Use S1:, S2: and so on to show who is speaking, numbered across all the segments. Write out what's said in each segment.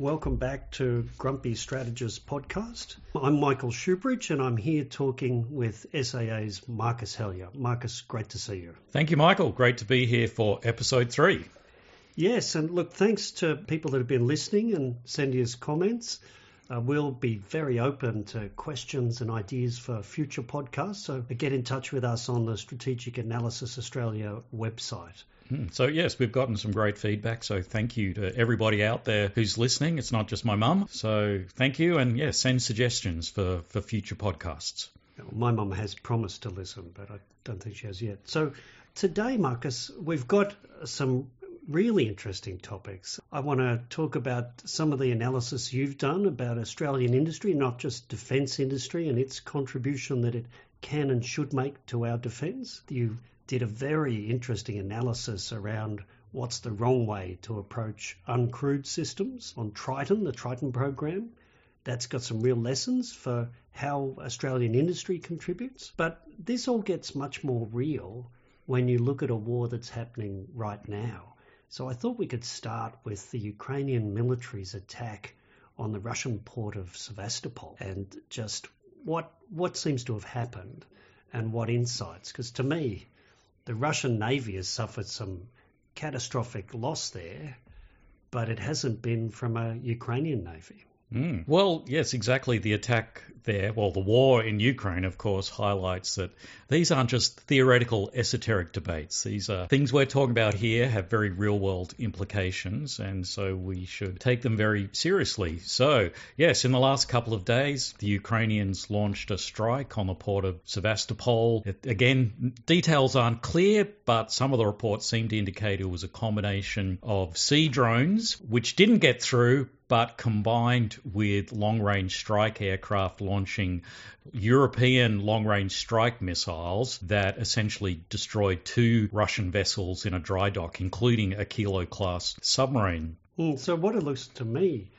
S1: Welcome back to Grumpy Strategist podcast. I'm Michael Shoebridge and I'm here talking with SAA's Marcus Hellyer. Marcus, great to see you.
S2: Thank you, Michael. Great to be here for episode three.
S1: Yes, and look, thanks to people that have been listening and sending us comments. Uh, we'll be very open to questions and ideas for future podcasts, so get in touch with us on the Strategic Analysis Australia website.
S2: Hmm. So, yes, we've gotten some great feedback. So, thank you to everybody out there who's listening. It's not just my mum. So, thank you. And, yeah, send suggestions for, for future podcasts.
S1: My mum has promised to listen, but I don't think she has yet. So, today, Marcus, we've got some really interesting topics. I want to talk about some of the analysis you've done about Australian industry, not just defence industry and its contribution that it can and should make to our defence. You did a very interesting analysis around what's the wrong way to approach uncrewed systems on Triton, the Triton program. That's got some real lessons for how Australian industry contributes. But this all gets much more real when you look at a war that's happening right now. So I thought we could start with the Ukrainian military's attack on the Russian port of Sevastopol and just what what seems to have happened and what insights. Because to me, the Russian Navy has suffered some catastrophic loss there, but it hasn't been from a Ukrainian Navy.
S2: Mm. Well, yes, exactly. The attack there, well, the war in Ukraine, of course, highlights that these aren't just theoretical, esoteric debates. These are things we're talking about here have very real world implications, and so we should take them very seriously. So, yes, in the last couple of days, the Ukrainians launched a strike on the port of Sevastopol. It, again, details aren't clear, but some of the reports seem to indicate it was a combination of sea drones, which didn't get through, but combined with long range strike aircraft launching European long range strike missiles that essentially destroyed two Russian vessels in a dry dock, including a Kilo class submarine.
S1: Mm, so, what it looks to me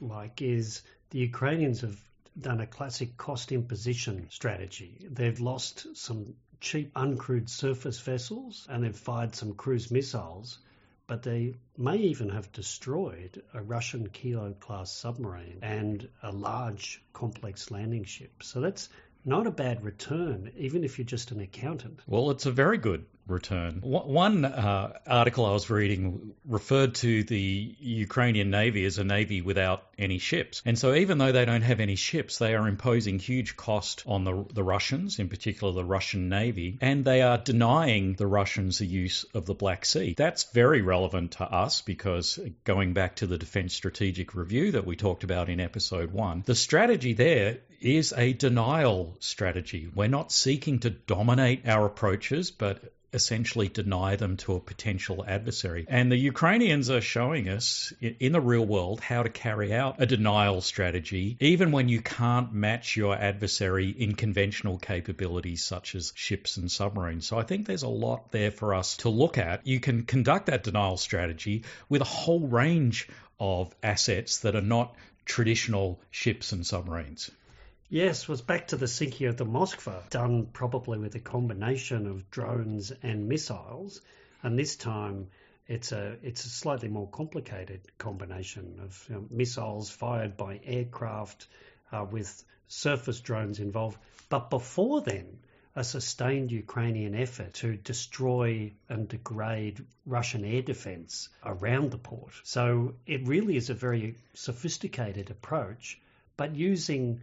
S1: like is the Ukrainians have done a classic cost imposition strategy. They've lost some cheap uncrewed surface vessels and they've fired some cruise missiles but they may even have destroyed a Russian Kilo class submarine and a large complex landing ship. So that's not a bad return, even if you're just an accountant.
S2: Well, it's a very good return. One uh, article I was reading referred to the Ukrainian Navy as a navy without any ships. And so, even though they don't have any ships, they are imposing huge cost on the, the Russians, in particular the Russian Navy, and they are denying the Russians the use of the Black Sea. That's very relevant to us because going back to the Defence Strategic Review that we talked about in episode one, the strategy there is a denial strategy. We're not seeking to dominate our approaches, but essentially deny them to a potential adversary. And the Ukrainians are showing us in the real world how to carry out a denial strategy, even when you can't match your adversary in conventional capabilities such as ships and submarines. So I think there's a lot there for us to look at. You can conduct that denial strategy with a whole range of assets that are not traditional ships and submarines.
S1: Yes, was back to the sinking of the Moskva, done probably with a combination of drones and missiles, and this time it's a it's a slightly more complicated combination of you know, missiles fired by aircraft uh, with surface drones involved. But before then, a sustained Ukrainian effort to destroy and degrade Russian air defense around the port. So it really is a very sophisticated approach, but using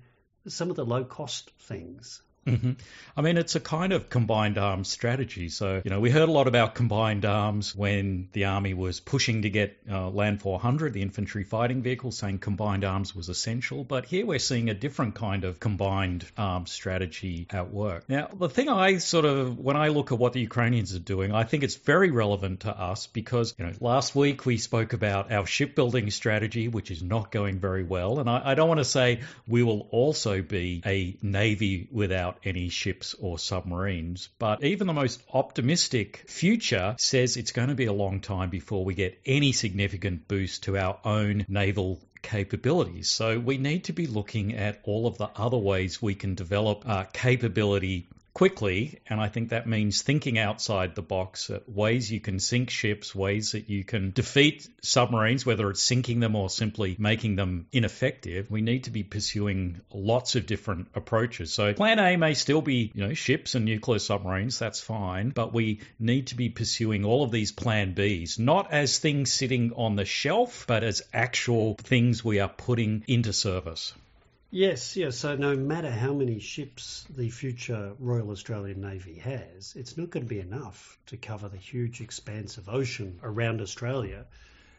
S1: some of the low cost things.
S2: Mm-hmm. I mean, it's a kind of combined arms strategy. So, you know, we heard a lot about combined arms when the army was pushing to get uh, Land 400, the infantry fighting vehicle, saying combined arms was essential. But here we're seeing a different kind of combined arms strategy at work. Now, the thing I sort of, when I look at what the Ukrainians are doing, I think it's very relevant to us because, you know, last week we spoke about our shipbuilding strategy, which is not going very well. And I, I don't want to say we will also be a navy without any ships or submarines. But even the most optimistic future says it's going to be a long time before we get any significant boost to our own naval capabilities. So we need to be looking at all of the other ways we can develop uh, capability quickly, and I think that means thinking outside the box, ways you can sink ships, ways that you can defeat submarines, whether it's sinking them or simply making them ineffective. We need to be pursuing lots of different approaches. So plan A may still be, you know, ships and nuclear submarines, that's fine, but we need to be pursuing all of these plan Bs, not as things sitting on the shelf, but as actual things we are putting into service.
S1: Yes, yes. So no matter how many ships the future Royal Australian Navy has, it's not going to be enough to cover the huge expanse of ocean around Australia.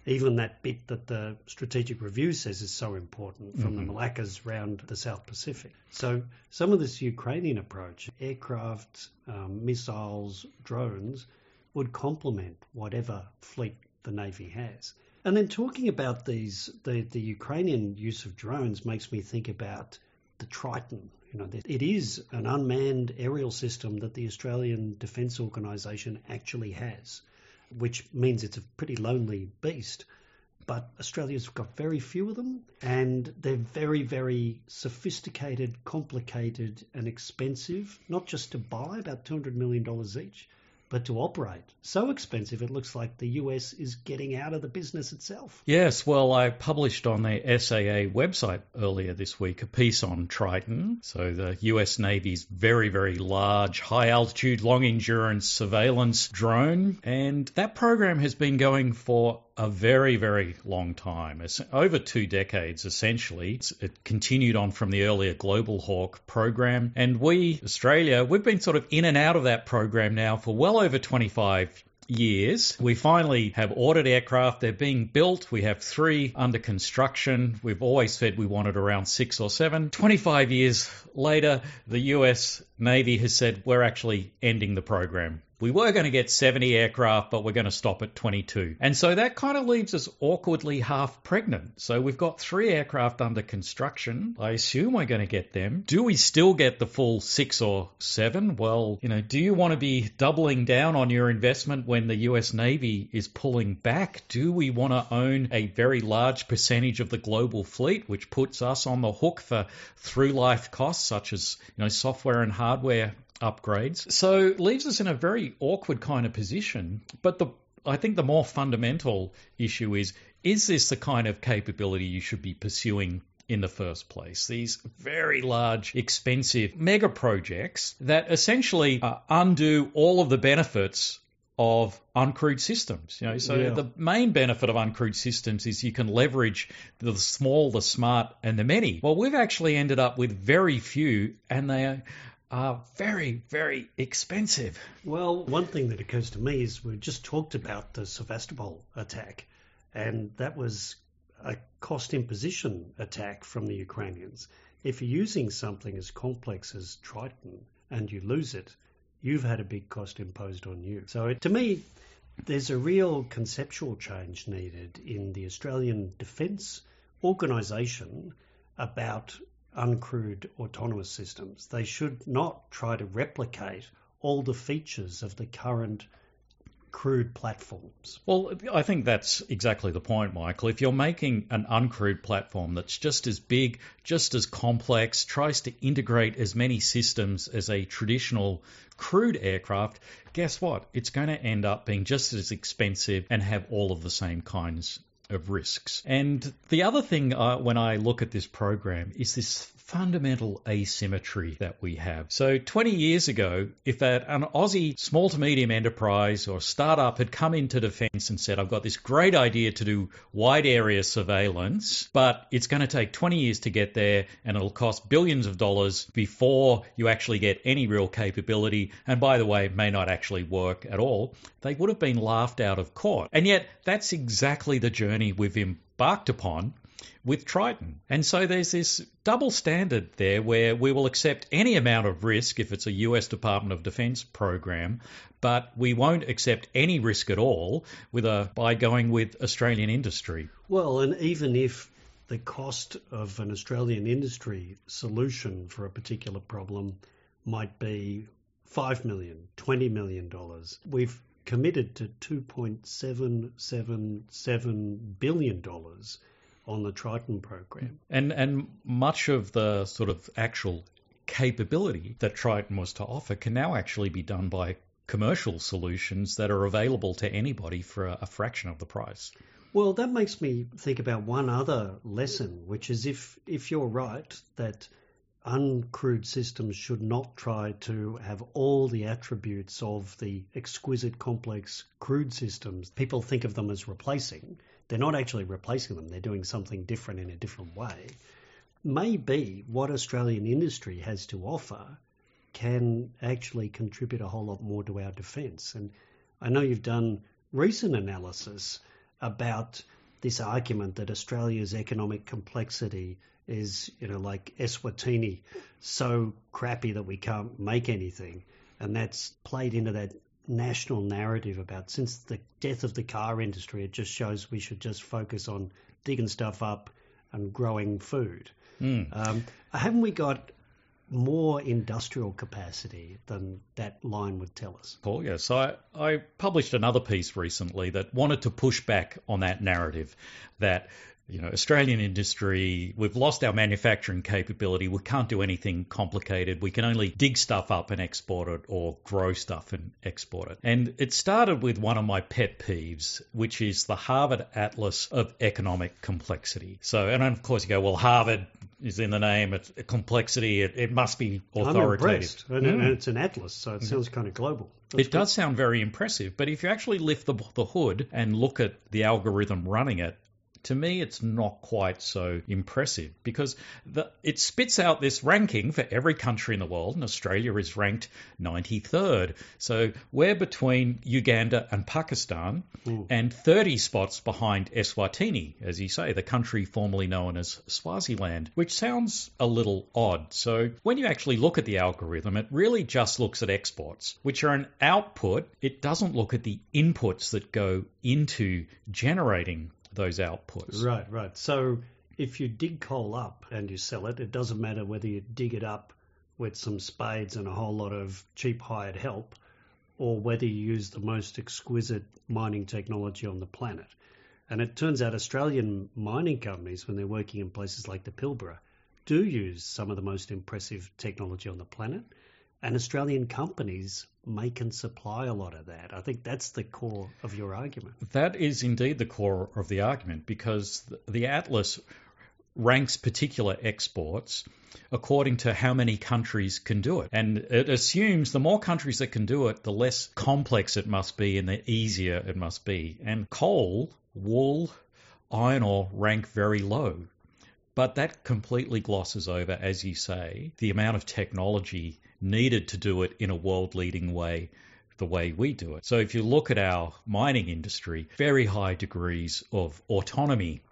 S1: Even that bit that the Strategic Review says is so important from mm-hmm. the Malaccas round the South Pacific. So some of this Ukrainian approach, aircraft, um, missiles, drones, would complement whatever fleet the Navy has. And then talking about these, the, the Ukrainian use of drones makes me think about the Triton. You know, it is an unmanned aerial system that the Australian Defence Organisation actually has, which means it's a pretty lonely beast. But Australia's got very few of them, and they're very, very sophisticated, complicated, and expensive, not just to buy, about $200 million each, but to operate. So expensive, it looks like the US is getting out of the business itself.
S2: Yes, well, I published on the SAA website earlier this week a piece on Triton. So, the US Navy's very, very large, high altitude, long endurance surveillance drone. And that program has been going for a very, very long time. It's over two decades, essentially. It's, it continued on from the earlier Global Hawk program. And we, Australia, we've been sort of in and out of that program now for well over 25 years. We finally have ordered aircraft. They're being built. We have three under construction. We've always said we wanted around six or seven. 25 years later, the US Navy has said we're actually ending the program we were going to get 70 aircraft, but we're going to stop at 22. And so that kind of leaves us awkwardly half pregnant. So we've got three aircraft under construction. I assume we're going to get them. Do we still get the full six or seven? Well, you know, do you want to be doubling down on your investment when the US Navy is pulling back? Do we want to own a very large percentage of the global fleet, which puts us on the hook for through life costs such as, you know, software and hardware upgrades. So leaves us in a very awkward kind of position. But the I think the more fundamental issue is is this the kind of capability you should be pursuing in the first place. These very large, expensive mega projects that essentially uh, undo all of the benefits of uncrewed systems. You know, so yeah. the main benefit of uncrewed systems is you can leverage the small, the smart, and the many. Well, we've actually ended up with very few, and they are very, very expensive.
S1: Well, one thing that occurs to me is we just talked about the Sevastopol attack, and that was a cost imposition attack from the Ukrainians. If you're using something as complex as Triton and you lose it, you've had a big cost imposed on you. So it, to me, there's a real conceptual change needed in the Australian Defence organisation about uncrewed autonomous systems. They should not try to replicate all the features of the current crewed platforms.
S2: Well, I think that's exactly the point, Michael. If you're making an uncrewed platform that's just as big, just as complex, tries to integrate as many systems as a traditional crewed aircraft, guess what? It's going to end up being just as expensive and have all of the same kinds of risks. And the other thing uh, when I look at this program is this fundamental asymmetry that we have. So 20 years ago, if an Aussie small to medium enterprise or startup had come into defence and said, I've got this great idea to do wide area surveillance, but it's going to take 20 years to get there and it'll cost billions of dollars before you actually get any real capability, and by the way, it may not actually work at all, they would have been laughed out of court. And yet, that's exactly the journey we've embarked upon with Triton. And so there's this double standard there where we will accept any amount of risk if it's a US Department of Defense program, but we won't accept any risk at all with a, by going with Australian industry.
S1: Well, and even if the cost of an Australian industry solution for a particular problem might be 5 million, 20 million dollars. We've committed to 2.777 billion dollars on the Triton program.
S2: And and much of the sort of actual capability that Triton was to offer can now actually be done by commercial solutions that are available to anybody for a, a fraction of the price.
S1: Well, that makes me think about one other lesson, which is if if you're right that uncrewed systems should not try to have all the attributes of the exquisite complex crewed systems. People think of them as replacing. They're not actually replacing them, they're doing something different in a different way. Maybe what Australian industry has to offer can actually contribute a whole lot more to our defence. And I know you've done recent analysis about this argument that Australia's economic complexity is, you know, like Eswatini, so crappy that we can't make anything. And that's played into that national narrative about since the death of the car industry, it just shows we should just focus on digging stuff up and growing food. Mm. Um, haven't we got more industrial capacity than that line would tell us.
S2: Paul, yes. I, I published another piece recently that wanted to push back on that narrative that you know, Australian industry, we've lost our manufacturing capability. We can't do anything complicated. We can only dig stuff up and export it or grow stuff and export it. And it started with one of my pet peeves, which is the Harvard Atlas of Economic Complexity. So, and of course you go, well, Harvard is in the name, it's complexity, it, it must be authoritative.
S1: I'm. And, mm. it's an atlas, so it mm-hmm. sounds kind of global.
S2: That's it does sound very impressive, but if you actually lift the, the hood and look at the algorithm running it, to me, it's not quite so impressive because the, it spits out this ranking for every country in the world, and Australia is ranked 93rd. So we're between Uganda and Pakistan, Ooh. and 30 spots behind Eswatini, as you say, the country formerly known as Swaziland, which sounds a little odd. So when you actually look at the algorithm, it really just looks at exports, which are an output. It doesn't look at the inputs that go into generating those outputs.
S1: Right, right. So if you dig coal up and you sell it, it doesn't matter whether you dig it up with some spades and a whole lot of cheap hired help or whether you use the most exquisite mining technology on the planet. And it turns out Australian mining companies, when they're working in places like the Pilbara, do use some of the most impressive technology on the planet. And Australian companies make and supply a lot of that. I think that's the core of your argument.
S2: That is indeed the core of the argument because the Atlas ranks particular exports according to how many countries can do it. And it assumes the more countries that can do it, the less complex it must be and the easier it must be. And coal, wool, iron ore rank very low. But that completely glosses over, as you say, the amount of technology needed to do it in a world leading way the way we do it. So if you look at our mining industry, very high degrees of autonomy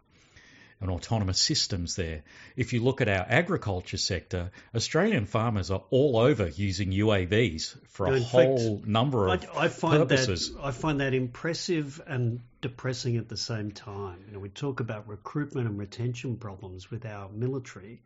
S2: and autonomous systems there. If you look at our agriculture sector, Australian farmers are all over using UAVs for a whole fact, number of I, I find purposes.
S1: That, I find that impressive and depressing at the same time. You know, we talk about recruitment and retention problems with our military.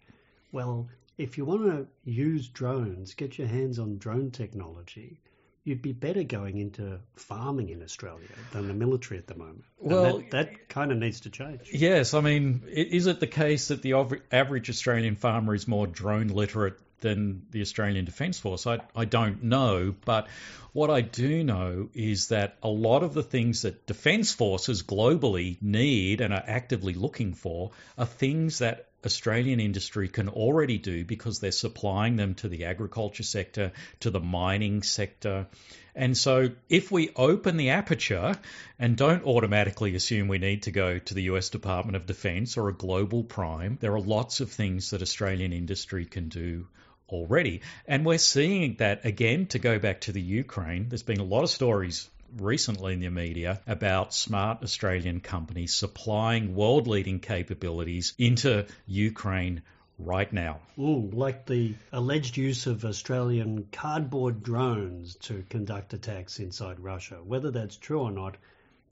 S1: Well, if you want to use drones, get your hands on drone technology. You'd be better going into farming in Australia than the military at the moment. Well, that, that kind of needs to change.
S2: Yes, I mean, is it the case that the average Australian farmer is more drone literate than the Australian Defence Force? I, I don't know, but what I do know is that a lot of the things that defence forces globally need and are actively looking for are things that Australian industry can already do because they're supplying them to the agriculture sector, to the mining sector. And so if we open the aperture and don't automatically assume we need to go to the US Department of Defense or a global prime, there are lots of things that Australian industry can do already. And we're seeing that again, to go back to the Ukraine, there's been a lot of stories recently in the media about smart Australian companies supplying world leading capabilities into Ukraine right now.
S1: Ooh, like the alleged use of Australian cardboard drones to conduct attacks inside Russia. Whether that's true or not,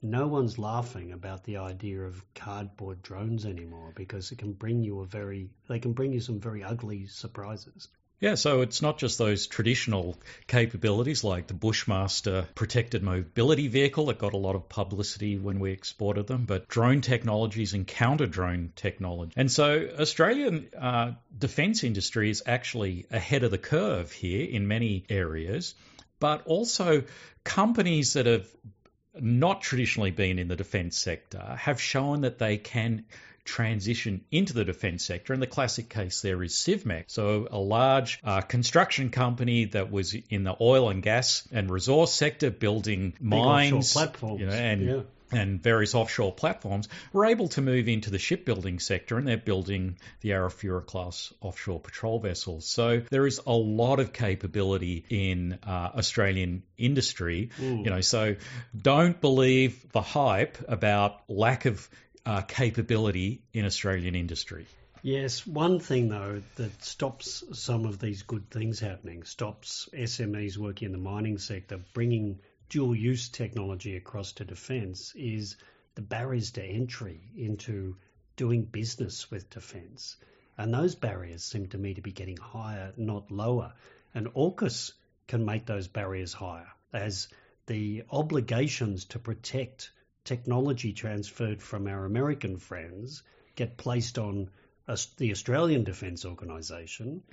S1: no one's laughing about the idea of cardboard drones anymore because it can bring you a very they can bring you some very ugly surprises.
S2: Yeah, so it's not just those traditional capabilities like the Bushmaster protected mobility vehicle that got a lot of publicity when we exported them, but drone technologies and counter drone technology. And so Australian uh, defence industry is actually ahead of the curve here in many areas, but also companies that have not traditionally been in the defence sector have shown that they can transition into the defence sector. And the classic case there is Civmec. So, a large uh, construction company that was in the oil and gas and resource sector building
S1: Big
S2: mines
S1: platforms.
S2: you know, and
S1: yeah.
S2: and various offshore platforms were able to move into the shipbuilding sector and they're building the Arafura class offshore patrol vessels. So there is a lot of capability in uh, Australian industry,
S1: Mm.
S2: you know, so don't believe the hype about lack of uh, capability in Australian industry.
S1: Yes, one thing though that stops some of these good things happening, stops SMEs working in the mining sector bringing dual use technology across to defence is the barriers to entry into doing business with defence. And those barriers seem to me to be getting higher, not lower. And AUKUS can make those barriers higher as the obligations to protect technology transferred from our American friends get placed on us- the Australian Defence Organisation,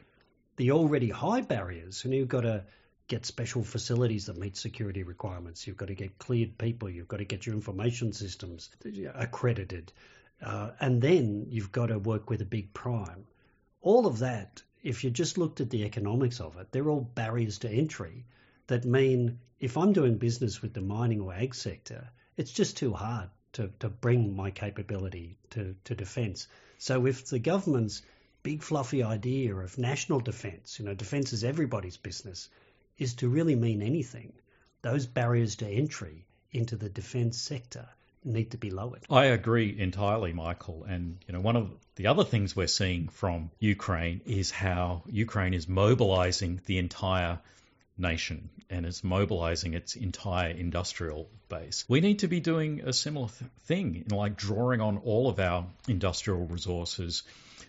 S1: the already high barriers, and you've got to get special facilities that meet security requirements. You've got to get cleared people. You've got to get your information systems accredited. Uh, and then you've got to work with a big prime. All of that, if you just looked at the economics of it, they're all barriers to entry that mean if I'm doing business with the mining or ag sector, it's just too hard to, to bring my capability to, to defence. So if the government's big fluffy idea of national defence, you know, defence is everybody's business, is to really mean anything, those barriers to entry into the defence sector need to be lowered.
S2: I agree entirely, Michael. And you know, one of the other things we're seeing from Ukraine is how Ukraine is mobilizing the entire nation and it's mobilizing its entire industrial base. We need to be doing a similar th- thing, like drawing on all of our industrial resources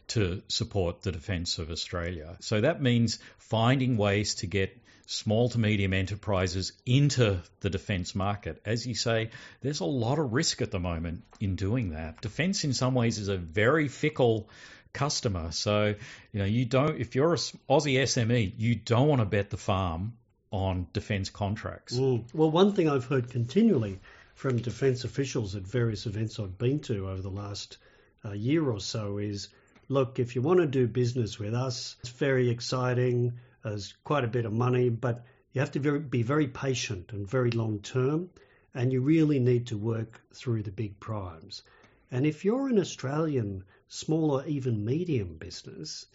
S2: to support the defence of Australia. So that means finding ways to get small to medium enterprises into the defence market. As you say, there's a lot of risk at the moment in doing that. Defence, in some ways, is a very fickle customer. So, you know, you don't, if you're a Aussie SME, you don't want to bet the farm on defence contracts.
S1: Mm. Well, one thing I've heard continually from defence officials at various events I've been to over the last uh, year or so is look, if you want to do business with us, it's very exciting, there's quite a bit of money, but you have to very, be very patient and very long term, and you really need to work through the big primes. And if you're an Australian small or even medium business,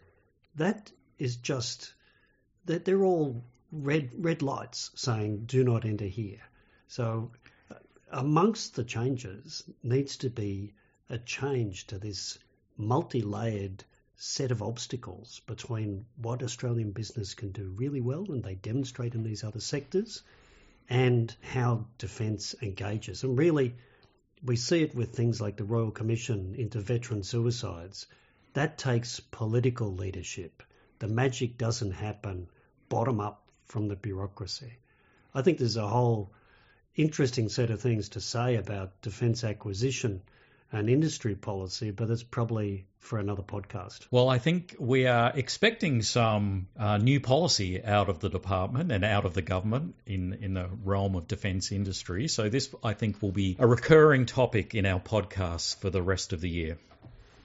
S1: that is just that they're all red red lights saying do not enter here. So uh, amongst the changes needs to be a change to this multi-layered set of obstacles between what Australian business can do really well and they demonstrate in these other sectors and how defence engages. And really we see it with things like the Royal Commission into veteran suicides. That takes political leadership. The magic doesn't happen bottom up from the bureaucracy. I think there's a whole interesting set of things to say about defence acquisition and industry policy, but it's probably for another podcast.
S2: Well, I think we are expecting some uh, new policy out of the department and out of the government in, in the realm of defence industry. So, this, I think, will be a recurring topic in our podcasts for the rest of the year.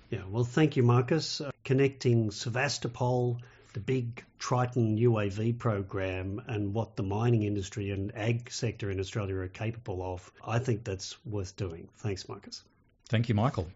S1: Yeah, well, thank you, Marcus. Uh, connecting Sevastopol, the big Triton UAV program, and what the mining industry and ag sector in Australia are capable of, I think that's worth doing. Thanks, Marcus.
S2: Thank you, Michael.